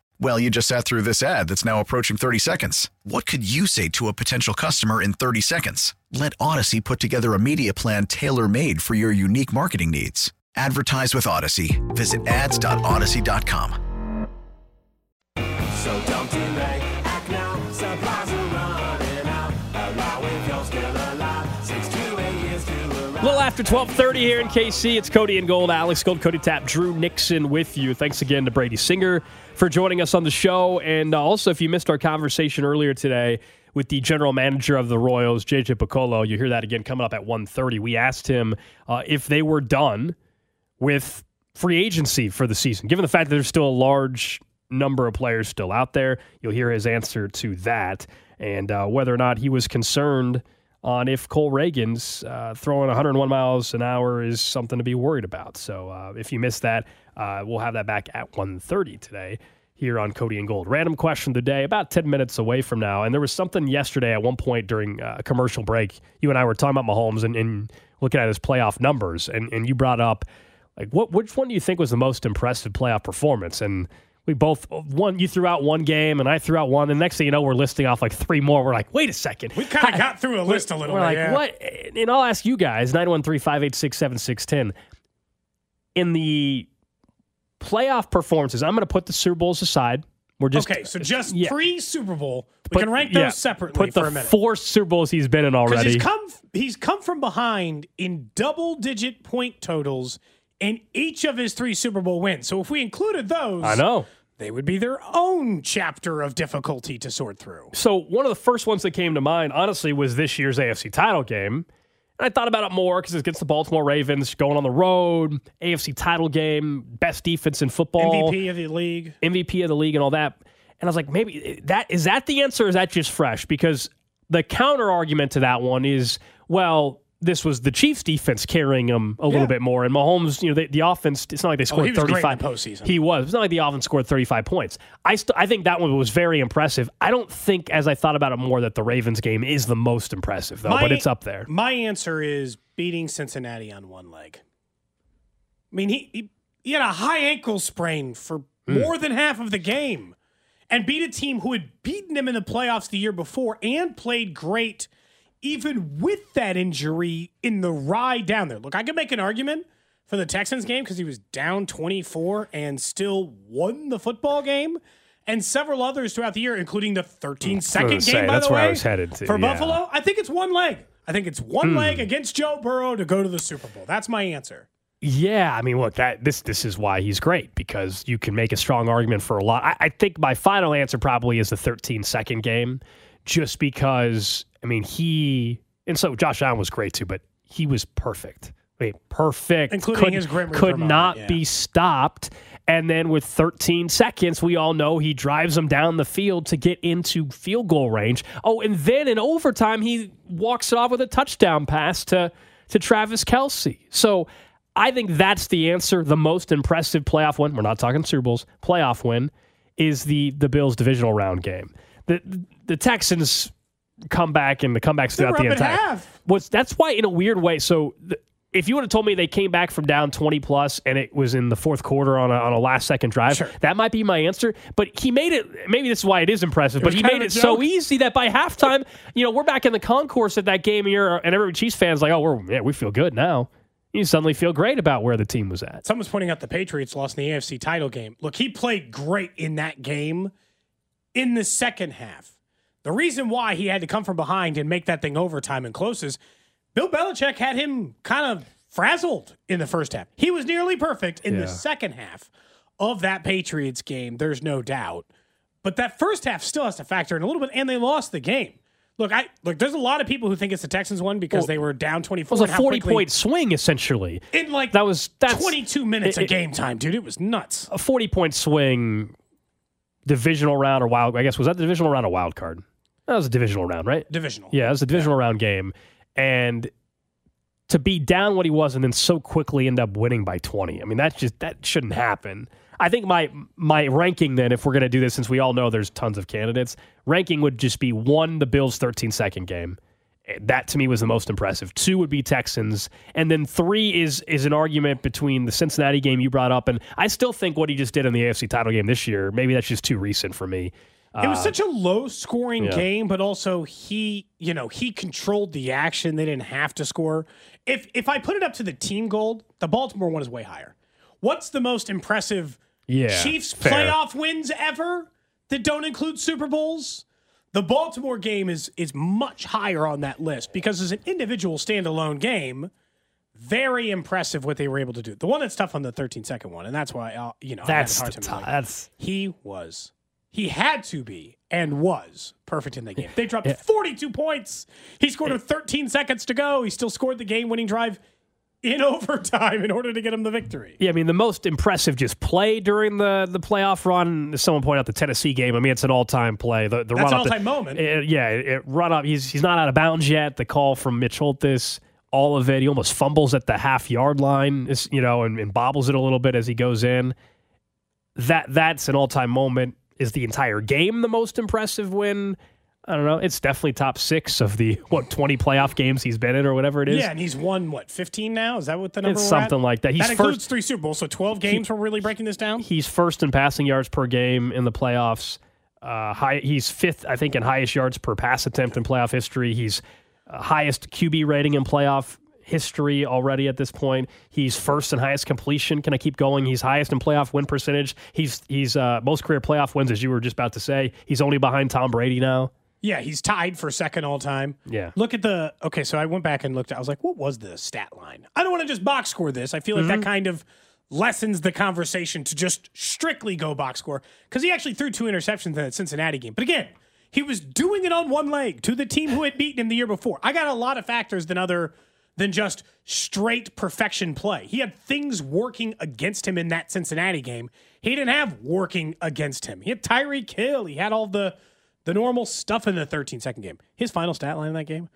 Well, you just sat through this ad that's now approaching 30 seconds. What could you say to a potential customer in 30 seconds? Let Odyssey put together a media plan tailor made for your unique marketing needs. Advertise with Odyssey. Visit ads.odyssey.com. So don't delay, act now, supplies are running out. Allow if you're still alive, six to eight years to arrive. A little after 12:30 here in KC. It's Cody and Gold, Alex Gold, Cody Tapp, Drew Nixon with you. Thanks again to Brady Singer for joining us on the show, and uh, also if you missed our conversation earlier today with the general manager of the Royals, JJ Picollo, you hear that again coming up at 1:30. We asked him uh, if they were done with free agency for the season, given the fact that there's still a large number of players still out there. You'll hear his answer to that and uh, whether or not he was concerned on if Cole Ragans uh, throwing 101 miles an hour is something to be worried about. So uh, if you missed that, uh, we'll have that back at 1.30 today here on Cody and Gold. Random question of the day, about 10 minutes away from now. And there was something yesterday at one point during uh, a commercial break. You and I were talking about Mahomes and, and looking at his playoff numbers, and, and you brought up, like, what which one do you think was the most impressive playoff performance? And we both one you threw out one game and I threw out one. And next thing you know, we're listing off like three more. We're like, wait a second. We kind of got through a list a little We're bit. like, yeah. what? And I'll ask you guys, 913-586-7610. In the playoff performances, I'm going to put the Super Bowls aside. We're just okay, so just yeah. pre Super Bowl, we Put- can rank those yeah, separately Put for the a minute. four Super Bowls he's been in already. he's come he's come from behind in double digit point totals in each of his three Super Bowl wins. So if we included those, I know. they would be their own chapter of difficulty to sort through. So one of the first ones that came to mind, honestly, was this year's AFC title game. I thought about it more because it's against the Baltimore Ravens, going on the road, AFC title game, best defense in football, MVP of the league. MVP of the league, and all that. And I was like, maybe that is that the answer? Or is that just fresh? Because the counter argument to that one is, well, this was the Chiefs' defense carrying them a little Yeah. bit more, and Mahomes, you know, the, the offense. It's not like they scored Oh, he was great in thirty-five. the postseason. He was. It's not like the offense scored thirty-five points. I st- I think that one was very impressive. I don't think, as I thought about it more, that the Ravens game is the most impressive though, My- but it's up there. My answer is beating Cincinnati on one leg. I mean, he he, he had a high ankle sprain for Hmm. more than half of the game and beat a team who had beaten him in the playoffs the year before and played great even with that injury in the ride down there. Look, I could make an argument for the Texans game because he was down 24 and still won the football game. And several others throughout the year, including the 13 second game, say, by that's the where I way, was headed to, for yeah. Buffalo. I think it's one leg. I think it's one Hmm. leg against Joe Burrow to go to the Super Bowl. That's my answer. Yeah, I mean, look, that this this is why he's great because you can make a strong argument for a lot. I, I think my final answer probably is the 13 second game, just because I mean he and so Josh Allen was great too, but he was perfect. I mean, perfect, Including could, his Grim could not yeah. be stopped. And then with 13 seconds, we all know he drives them down the field to get into field goal range. Oh, and then in overtime, he walks it off with a touchdown pass to to Travis Kelce. So I think that's the answer. The most impressive playoff win. We're not talking Super Bowls. Playoff win is the the Bills divisional round game. The the Texans come back and the comebacks throughout the entire. half. Was that's why in a weird way. So. The, if you would have told me they came back from down 20 plus and it was in the fourth quarter on a, on a last second drive, Sure. that might be my answer. But he made it, maybe this is why it is impressive, but he made it a so easy that by halftime, you know, we're back in the concourse at that game here and every Chiefs fan's like, oh, we're, yeah, we feel good now. You suddenly feel great about where the team was at. Someone's pointing out the Patriots lost in the AFC title game. Look, he played great in that game in the second half. The reason why he had to come from behind and make that thing overtime and close is Bill Belichick had him kind of frazzled in the first half. He was nearly perfect in Yeah. the second half of that Patriots game, there's no doubt. But that first half still has to factor in a little bit, and they lost the game. Look, I look. There's a lot of people who think it's the Texans one because Well, they were down 24. It was a 40 quickly- point swing, essentially. in like That was that's 22 minutes it- of game time, dude. It was nuts. a 40 point swing, divisional round or wild. I guess was that the divisional round or wild card? That was a divisional round, right? Divisional. Yeah, it was a divisional round game, and to be down what he was and then so quickly end up winning by 20. I mean, that's just that shouldn't happen. I think my my ranking then, if we're gonna do this, since we all know there's tons of candidates, ranking would just be one the Bills 13 second game. That to me was the most impressive. Two would be Texans, and then three is is an argument between the Cincinnati game you brought up, and I still think what he just did in the AFC title game this year. Maybe that's just too recent for me. It was uh, such a low scoring yeah. game, but also he, you know, he controlled the action. They didn't have to score. If if I put it up to the team gold, the Baltimore one is way higher. What's the most impressive Yeah, Chiefs fair. playoff wins ever that don't include Super Bowls? The Baltimore game is is much higher on that list because as an individual standalone game, very impressive what they were able to do. The one that's tough on the 13 second one, and that's why I'll, you know I had a That's hard the time that's he was. He had to be and was perfect in the game. They dropped 42 points. He scored with 13 seconds to go. He still scored the game winning drive in <laughs> overtime in order to get him the victory. Yeah, I mean the most impressive just play during the the playoff run. Someone pointed out the Tennessee game. I mean it's an all time play. The, the That's run an up all-time moment. it- yeah, it, it run up. He's he's not out of bounds yet. The call from Mitch Holthus, all of it. He almost fumbles at the half yard line. You know and, and bobbles it a little bit as he goes in. That that's an all time moment. Is the entire game the most impressive win? I don't know. It's definitely top six of the <laughs> what twenty playoff games he's been in or whatever it is. Yeah, and he's won what fifteen now? Is that what the number? It's we're at? something like that. He's that includes first- three Super Bowls, so twelve games. we're really breaking this down. He's first in passing yards per game in the playoffs. Uh, high, he's fifth, I think, in highest yards per pass attempt in playoff history. He's uh, highest QB rating in playoff history already at this point. He's first in highest completion. Can I keep going? He's highest in playoff win percentage. He's he's uh, most career playoff wins, as you were just about to say. He's only behind Tom Brady now. Yeah, he's tied for second all time. Yeah. Look at the okay. So I went back and looked. I was like, what was the stat line? I don't want to just box score this. I feel like that mm-hmm. kind of lessens the conversation to just strictly go box score because he actually threw two interceptions in that Cincinnati game. But again, he was doing it on one leg to the team who had beaten him the year before. I got a lot of factors than other than just straight perfection play. He had things working against him in that Cincinnati game. He didn't have working against him. He had Tyreek Hill. He had all the the normal stuff in the 13 second game. His final stat line in that game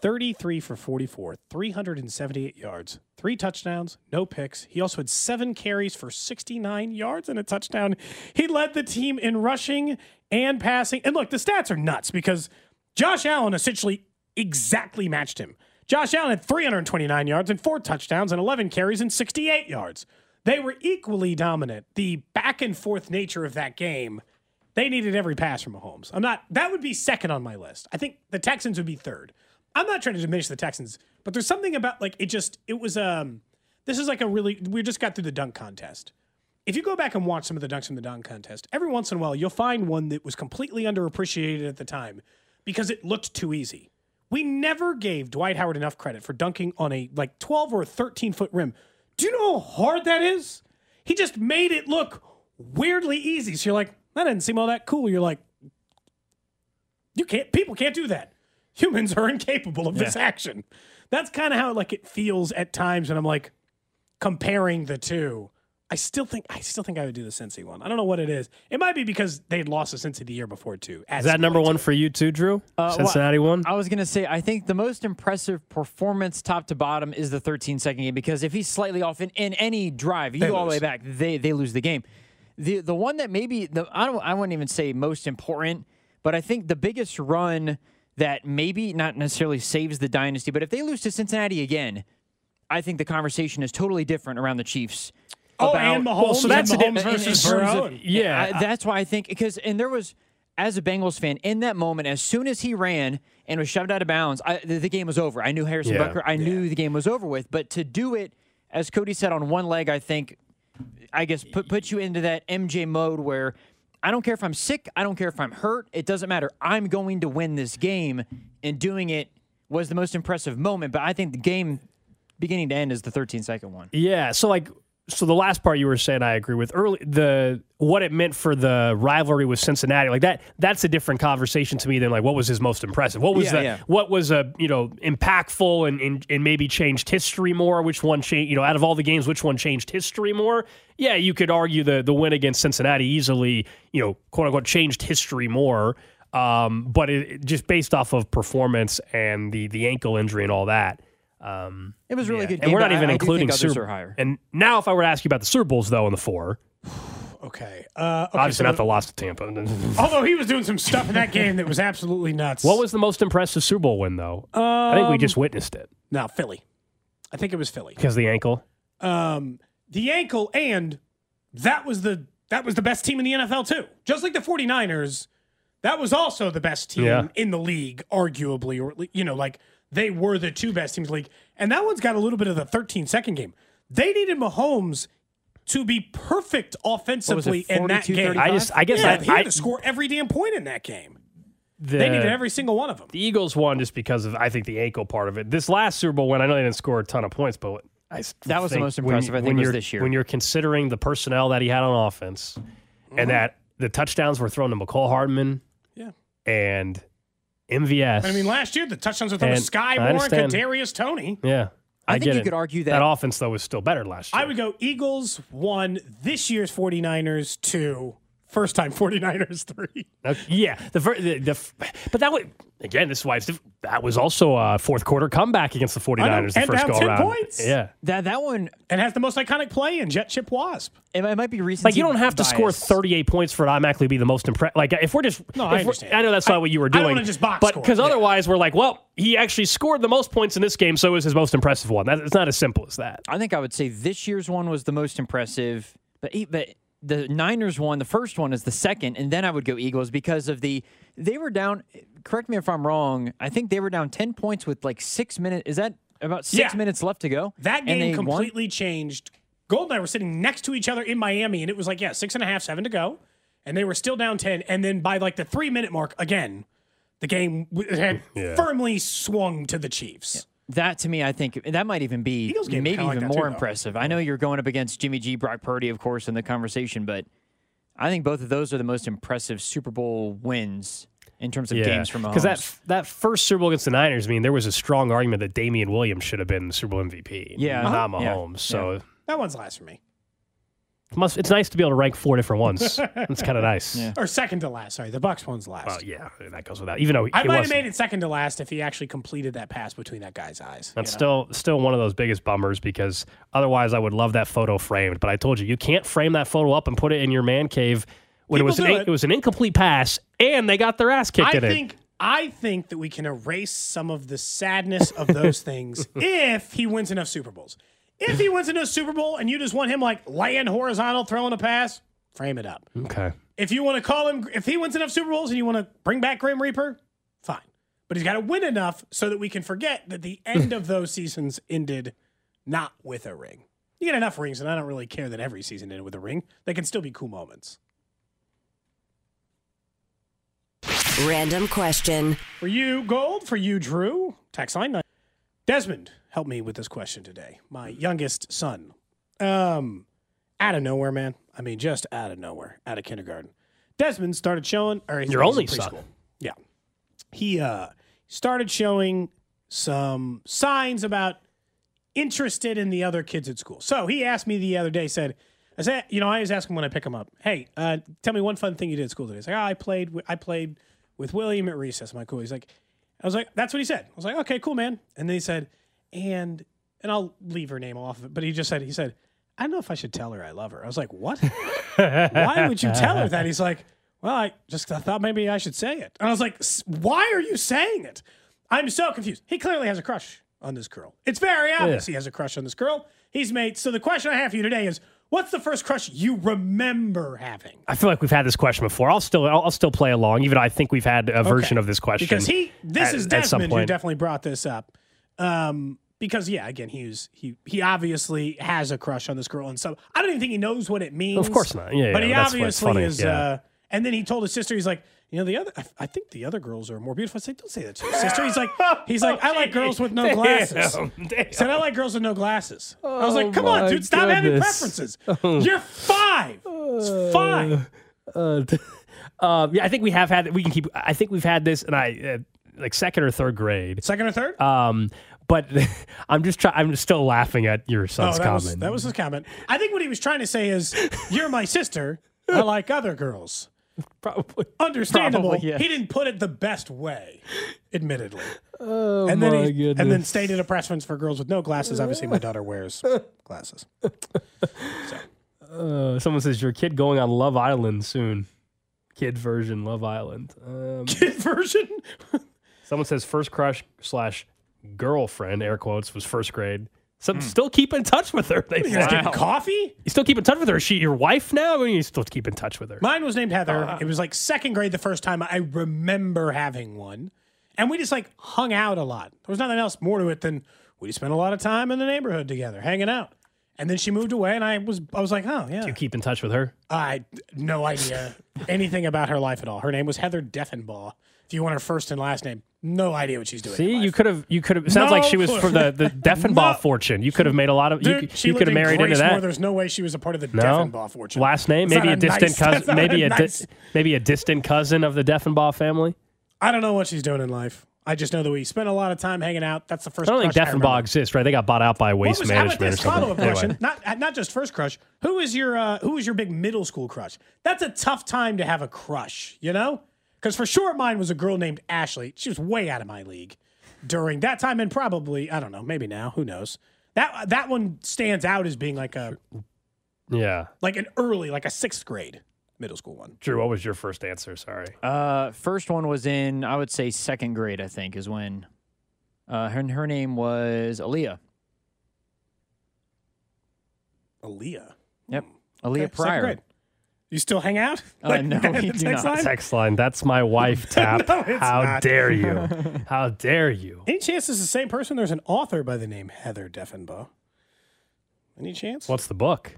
33 for 44, 378 yards, three touchdowns, no picks. He also had seven carries for 69 yards and a touchdown. He led the team in rushing and passing. And look, the stats are nuts because Josh Allen essentially exactly matched him. Josh Allen had 329 yards and four touchdowns and 11 carries and 68 yards. They were equally dominant. The back and forth nature of that game they needed every pass from Mahomes. I'm not. That would be second on my list. I think the Texans would be third. I'm not trying to diminish the Texans, but there's something about like it just it was um this is like a really we just got through the dunk contest. If you go back and watch some of the dunks from the dunk contest, every once in a while you'll find one that was completely underappreciated at the time because it looked too easy. We never gave Dwight Howard enough credit for dunking on a like 12 or 13 foot rim. Do you know how hard that is? He just made it look weirdly easy. So you're like, that didn't seem all that cool. You're like, you can't. People can't do that. Humans are <laughs> incapable of this action. That's kind of how like it feels at times, and I'm like comparing the two. I still think I still think I would do the Cincy one. I don't know what it is. It might be because they had lost to Cincy the year before too. Is that number one for you too, Drew? Uh, Cincinnati well, one. I was going to say, I think the most impressive performance top to bottom is the 13 second game because if he's slightly off in, in any drive, you They go all the way back, they they lose the game. The the one that maybe the I don't I wouldn't even say most important, but I think the biggest run that maybe not necessarily saves the dynasty, but if they lose to Cincinnati again, I think the conversation is totally different around the Chiefs. Oh, about- and Mahomes, so that's and a Mahomes in- in versus Burrow. of- yeah, I- that's why I think because and there was as a Bengals fan in that moment, as soon as he ran and was shoved out of bounds, I, the, the game was over. I knew Harrison Yeah. Butker. I knew the game was over with. But to do it, as Cody said, on one leg, I think, I guess put put you into that MJ mode where. I don't care if I'm sick. I don't care if I'm hurt. It doesn't matter. I'm going to win this game, and doing it was the most impressive moment. But I think the game, beginning to end, is the 13 second one. Yeah. So like so the last part you were saying I agree with early the what it meant for the rivalry with Cincinnati like that that's a different conversation to me than like what was his most impressive? What was Yeah, the yeah. what was a you know impactful and, and and maybe changed history more? Which one changed you know out of all the games which one changed history more? Yeah you could argue the the win against Cincinnati easily you know quote unquote changed history more. Um, but it, just based off of performance and the the ankle injury and all that um, It was really yeah. good game. And we're not even I including think others Super higher. And now, if I were to ask you about the Super Bowls, though, in the four, <sighs> Okay. Uh, okay obviously so not the- the loss to Tampa. <laughs> Although he was doing some stuff in that game that was absolutely nuts. what was the most impressive Super Bowl win, though? I think we Um, just witnessed it no Philly? I think it was Philly. because the ankle. um, the ankle and that was the that was the best team in the NFL too. Just like the 49ers, that was also the best team Yeah. in the league, arguably, or you know, like they were the two best teams in the league. And that one's got a little bit of the 13 second game. They needed Mahomes to be perfect offensively in that game. 35? I just, I guess yeah, that he had I, to score every damn point in that game. the, They needed every single one of them. the Eagles won just because of I think the ankle part of it. This last Super Bowl win, I know they didn't score a ton of points, but I s- That was the most impressive, you- I think, when was you're- this year. When you're considering the personnel that he had on offense, Mm-hmm. and that the touchdowns were thrown to Mecole Hardman, Yeah. and MVS. I mean, last year the touchdowns were thrown to And Skyy I Moore and. Kadarius Toney. Yeah. I, I think you it. could argue that that, offense though was still better last year. I would go Eagles one, this year's 49ers two, first time 49ers three. Yeah, the, fir- the, the but that would again. This is why it's that was also a fourth quarter comeback against the 49ers the and first down go 10 around. points. Yeah, that that one And has the most iconic play in Jet Chip Wasp. it, might- it might be recent. like you don't have to score 38 points for it to automatically be the most impressive. Like if we're just, No, if I we're- understand. I know that's not I- what you were doing. I don't wanna just box but because yeah. otherwise we're like, well, he actually scored the most points in this game, so it was his most impressive one. That, it's not as simple as that. I think I would say this year's one was the most impressive, but e- but the Niners won the first one is the second, and then I would go Eagles because of the they were down. Correct me if I'm wrong. I think they were down ten points with like six minutes. Is that about six Yeah. minutes left to go? That And they game won? completely changed. Gold and I were sitting next to each other in Miami, and it was like, yeah, six and a half, seven to go. And they were still down 10. And then by like the three minute mark, again, the game had <laughs> Yeah. firmly swung to the Chiefs. That to me, I think that might even be maybe kinda like even more too, impressive. I know you're going up against Jimmy G, Brock Purdy, of course, in the conversation, but I think both of those are the most impressive Super Bowl wins in terms of games from Mahomes. because that that first Super Bowl against the Niners, I mean, there was a strong argument that Damien Williams should have been the Super Bowl MVP. Yeah. not Uh-huh. Yeah. Mahomes. So That one's last for me. It must, it's nice to be able to rank four different ones. <laughs> it's kind of nice. Yeah. Or second to last. Sorry, the Bucks one's last. Well, yeah, that goes without. Even though I it might have made it second to last if he actually completed that pass between that guy's eyes. That's you know? still still one of those biggest bummers because otherwise I would love that photo framed. But I told you you can't frame that photo up and put it in your man cave when it was an it. it was an incomplete pass and they got their ass kicked I in it. think I think that we can erase some of the sadness of those <laughs> things if he wins enough Super Bowls. If he wins enough Super Bowl and you just want him like laying horizontal, throwing a pass, frame it up. Okay. If you want to call him, if he wins enough Super Bowls and you want to bring back Grim Reaper, fine. But he's got to win enough so that we can forget that the end of those seasons ended not with a ring. You get enough rings, and I don't really care that every season ended with a ring. They can still be cool moments. Random question. For you, Gold. For you, Drew. Tax line. nine. Desmond, help me with this question today. My youngest son. Um, out of nowhere, man. I mean, just out of nowhere, out of kindergarten. Desmond started showing, or he's Your only son. preschool. Yeah. He uh started showing some signs about interested in the other kids at school. So he asked me the other day, said, I said, you know, I always ask him when I pick him up, hey, uh, tell me one fun thing you did at school today. He's like, oh, I played, I played with William at recess. I'm like, cool. He's like, I was like, that's what he said. I was like, okay, cool, man. And then he said, and, and I'll leave her name off of it, but he just said, he said, I don't know if I should tell her I love her. I was like, what? Why would you tell her that? He's like, well, I just I thought maybe I should say it. And I was like, "S- why are you saying it? I'm so confused. He clearly has a crush on this girl. It's very obvious he has a crush on this girl. He's made. So the question I have for you today is, what's the first crush you remember having? I feel like we've had this question before. I'll still I'll, I'll still play along, even though I think we've had a version Okay. of this question. Because he, this at- is some Desmond who definitely brought this up. Um, because yeah, again, he was he he obviously has a crush on this girl, and so I don't even think he knows what it means. Of course not. Yeah, but yeah, he obviously is. yeah. Uh, and then he told his sister, he's like, you know, the other, I, I think the other girls are more beautiful. I said, don't say that to your sister. He's like, he's like, I like girls with no <laughs> glasses. damn. He said, I like girls with no glasses. I was Oh like, come on, dude, stop having goodness. preferences. You're five. It's five. Uh, uh, <laughs> yeah, I think we have had. We can keep. I think we've had this, and I uh, like second or third grade. Second or third? Um, but <laughs> I'm just trying. I'm still laughing at your Oh, son's that comment. was, that was his comment. I think what he was trying to say is, "You're my sister. I <laughs> like other girls." Probably. Understandable. Probably, yes. He didn't put it the best way, admittedly. Oh and then my he, goodness. and then stated a preference for girls with no glasses. Obviously, my daughter wears <laughs> glasses. Uh, someone says your kid going on Love Island soon. Kid version Love Island. Um, Kid version. Someone says first crush slash girlfriend air quotes was first grade. Some Hmm. still keep in touch with her. They You guys getting coffee? You still keep in touch with her? Is she your wife now? Or you still keep in touch with her? Mine was named Heather. Uh. it was like second grade the first time I remember having one. And we just like hung out a lot. There was nothing else more to it than we spent a lot of time in the neighborhood together, hanging out. And then she moved away, and I was I was like, oh yeah. You keep in touch with her? I no idea anything about her life at all. Her name was Heather Deffenbaugh. If you want her first and last name, no idea what she's doing. See, you could have. You could have. Sounds like she was for the the <laughs> Deffenbaugh No. fortune. You could have made a lot of. Dude, you she you could have married into that. There's no way she was a part of the No Deffenbaugh fortune. last name, maybe not a distant nice- <laughs> cousin, maybe a, nice- di- maybe a distant cousin of the Deffenbaugh family. I don't know what she's doing in life. I just know that we spent a lot of time hanging out. That's the first. I don't think Deffenbaugh exists, right? They got bought out by Waste was, Management or something. follow-up Anyway. Not not just first crush. Who is your uh, who is your big middle school crush? That's a tough time to have a crush, you know? Because for sure, mine was a girl named Ashley. She was way out of my league during that time, and probably I don't know, maybe now, who knows? That that one stands out as being like a Yeah. like an early, like a sixth grade middle school one. Drew, what was your first answer? Sorry. Uh, first one was in, I would say, second grade. I think is when. Uh, her her name was Aaliyah. Aaliyah. Yep, Okay, Aaliyah second Pryor. Grade. You still hang out? Uh, no, at <laughs> we the do text not. line? Text line. That's my wife, <laughs> Tapp. No, it's How not. dare you? <laughs> How dare you? Any chance it's the same person? There's an author by the name Heather Deffenbaugh. Any chance? What's the book?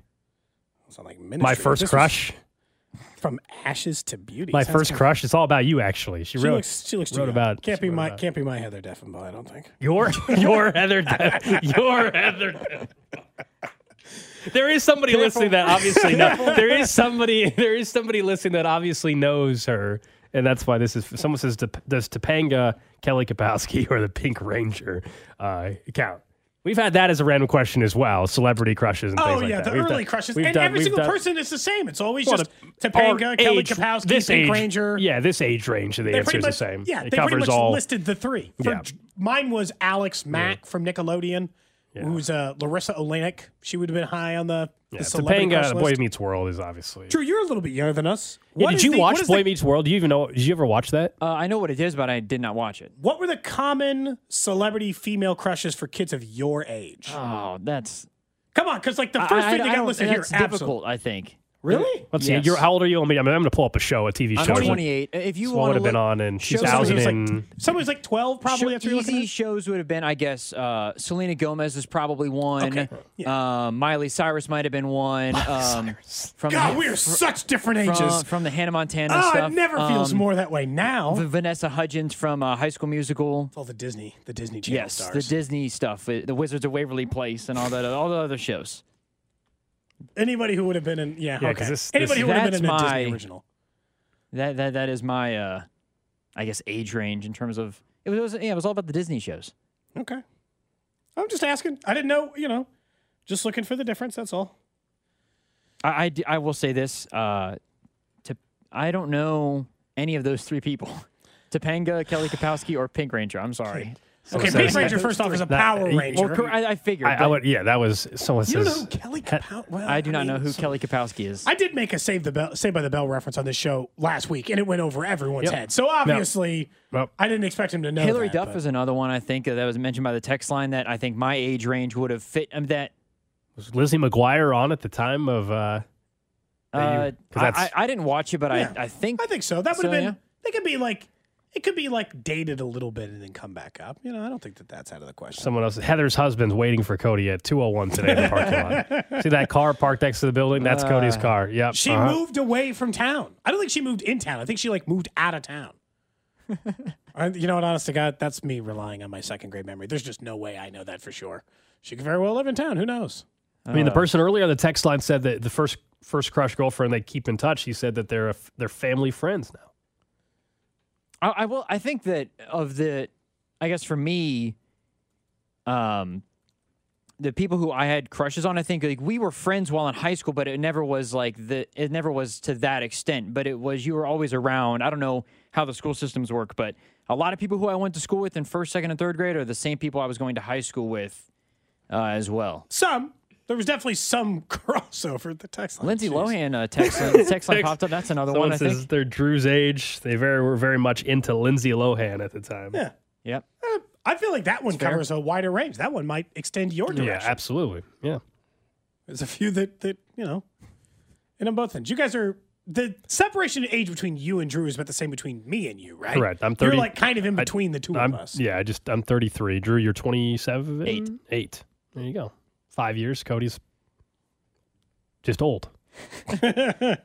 Sound like My first This crush. From ashes to beauty. My Sounds first kind of- crush. It's all about you, actually. She, She wrote. looks. She looks too wrote young. about. Can't be my. about- Can't be my Heather Deffenbaugh. I don't think. Your your Heather. your Heather. There is somebody listening that obviously knows. There is somebody. <laughs> There is somebody listening that obviously knows her, and that's why this is. Someone says, "Does Topanga, Kelly Kapowski, <laughs> or the Pink Ranger uh, count?" We've had that as a random question as well. Celebrity crushes and things Oh like yeah, that. the We've early done- crushes, and done- every single done- person is the same. It's always Well, just Topanga, Kelly age- Kapowski, this Pink age, Ranger. Yeah, this age range of the answer is much, the same. Yeah, it they pretty much all. listed the three. For, Yeah. Mine was Alex Mack from Nickelodeon, who's uh, Larisa Oleynik. She would have been high on the, Yeah, the celebrity Topanga, crush Boy. Meets World is obviously. Drew, you're a little bit younger than us. Yeah, What did you the- watch is Boy the- Meets World? Do you even know? Did you ever watch that? Uh, I know what it is, but I did not watch it. What were the common celebrity female crushes for kids of your age? Oh, that's Come on, because like the first I- thing they I got don't- listed here, that's absolutely. difficult. I think. Really? Let's Yes. see. You're, how old are you? I mean, I'm, going to pull up a show, a TV I'm show. 28. If you This want would have been on in shows- 2000 was and like, somebody was like 12 probably Show- after you're looking easy shows would have been, I guess, uh, Selena Gomez is probably one. Okay, Um, Miley Cyrus might have been one. Um, from God, the, we are such different ages. from the Hannah Montana Oh, stuff. it never feels Um, more that way now. V- Vanessa Hudgens from uh, High School Musical. all the Disney, the Disney Channel Yes, stars. the Disney stuff, uh, the Wizards of Waverly Place, and all that, all the other shows. Anybody who would have been in, yeah, Yeah, okay. 'cause this- Anybody this- who would have been That's in a my- Disney original. That that that is my, uh, I guess, age range in terms of it was, yeah, it was all about the Disney shows. Okay. I'm just asking. I didn't know, you know, just looking for the difference. That's all. I—I will say this. Uh, to I don't know any of those three people. <laughs> Topanga, Kelly Kapowski, or Pink Ranger. I'm sorry. Okay, so- Pink Ranger, first off, is a That- Power Ranger. Well, I, I figured. I, I would, yeah, that was someone you don't know who Kelly Kapow? Well, I do not mean, know who so- Kelly Kapowski is. I did make a Save the Bell, Save by the Bell reference on this show last week, and it went over everyone's Yep. head. So obviously, Well, I didn't expect him to know. Hilary that, Duff but- is another one I think uh, that was mentioned by the text line that I think my age range would have fit. Um, that was Lizzie McGuire on at the time of? Uh, that you- uh, 'cause I, I, I didn't watch it, but Yeah. I I think I think so. That would So, have been. yeah. They could be like. It could be like dated a little bit and then come back up. You know, I don't think that that's out of the question. someone else. Heather's husband's waiting for Cody at 201 today in the parking lot. <laughs> See that car parked next to the building? That's Cody's Uh, car. Yep. She uh-huh. moved away from town. I don't think she moved in town. I think she like moved out of town. <laughs> I, you know what? Honest to God, that's me relying on my second grade memory. There's just no way I know that for sure. She could very well live in town. Who knows? I mean, the person earlier on the text line said that the first first crush girlfriend they keep in touch. He said that they're a, they're family friends now. I, I will. I think that of the, I guess for me, um, the people who I had crushes on, I think like we were friends while in high school, but it never was like the. It never was to that extent. But it was you were always around. I don't know how the school systems work, but a lot of people who I went to school with in first, second, and third grade are the same people I was going to high school with, uh, as well. Some. There was definitely some <laughs> crossover. at The text line. Lindsay Jeez. Lohan uh, text line, <laughs> text line popped up. That's another Someone one. I says think. they're Drew's age. They very were very much into Lindsay Lohan at the time. Yeah. Yep. Uh, I feel like that one fair. covers a wider range. That one might extend your direction. Yeah, absolutely. Yeah. There's a few that that you know, and on both ends. You guys are the separation in age between you and Drew is about the same between me and you, right? Correct. I'm 30 You're like kind of in I- between the 2 I'm, of us. Yeah, I just I'm 33. Drew, you're 27. Eight. Eight. There you go. Five years. Cody's just old. <laughs>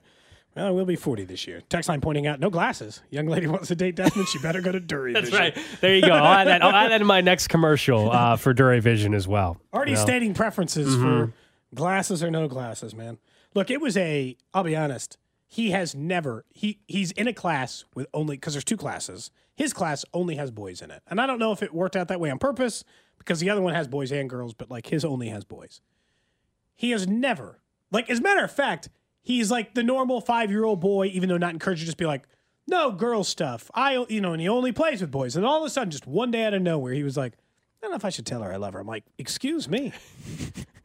Well, we'll be 40 this year. Text line pointing out no glasses. Young lady wants to date Desmond. She better go to <laughs> Durrie. That's Vision. right. There you go. I'll add that. I'll add that in my next commercial uh, <laughs> for Durrie Vision as well. Already You know? stating preferences for glasses or no glasses, man. Look, it was a. I'll be honest. He has never. He he's in a class with only because there's two classes. His class only has boys in it. And I don't know if it worked out that way on purpose because the other one has boys and girls, but like his only has boys. He has never, like, as a matter of fact, he's like the normal five year old boy, even though not encouraged to just be like, no girl stuff. I, you know, and he only plays with boys. And all of a sudden, just one day out of nowhere, he was like, I don't know if I should tell her I love her. I'm like, excuse me. <laughs>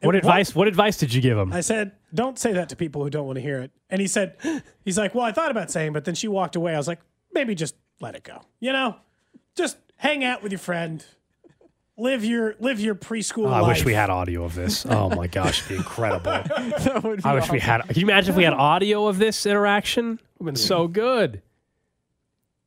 What advice? What advice did you give him? I said, don't say that to people who don't want to hear it. And he said, <laughs> he's like, well, I thought about saying, but then she walked away. I was like, maybe just let it go. You know, just hang out with your friend, live your live your preschool Oh, I wish we had audio of this. Oh my <laughs> gosh, it'd be incredible. That would be I wish we had. Can you imagine if we had audio of this interaction? It would have been so good.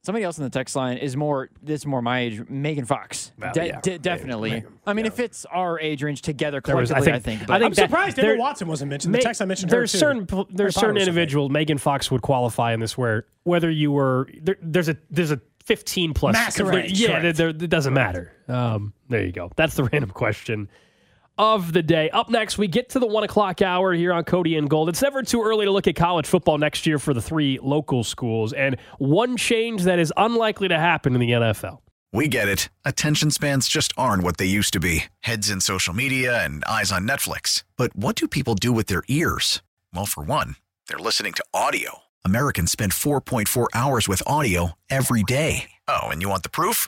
Somebody else in the text line is more. This is more my age. Megan Fox, Well, De- yeah, de- definitely. I mean, it fits our age range together There was- collectively. I I think- think. I think I'm that- surprised there- Emma Watson wasn't mentioned. The text I mentioned there's too. certain pl- there's certain Potter was individuals. Megan Fox would qualify in this where whether you were there, there's a there's a 15 plus. Massive there- yeah, correct. there, there- it doesn't matter. Um, there you go. That's the <laughs> random question of the day. Up next, we get to the one o'clock hour here on Cody and Gold. It's never too early to look at college football next year for the three local schools, and one change that is unlikely to happen in the NFL. We get it. Attention spans just aren't what they used to be heads in social media and eyes on Netflix. But what do people do with their ears? Well, for one, they're listening to audio. Americans spend 4.4 hours with audio every day. Oh, and you want the proof?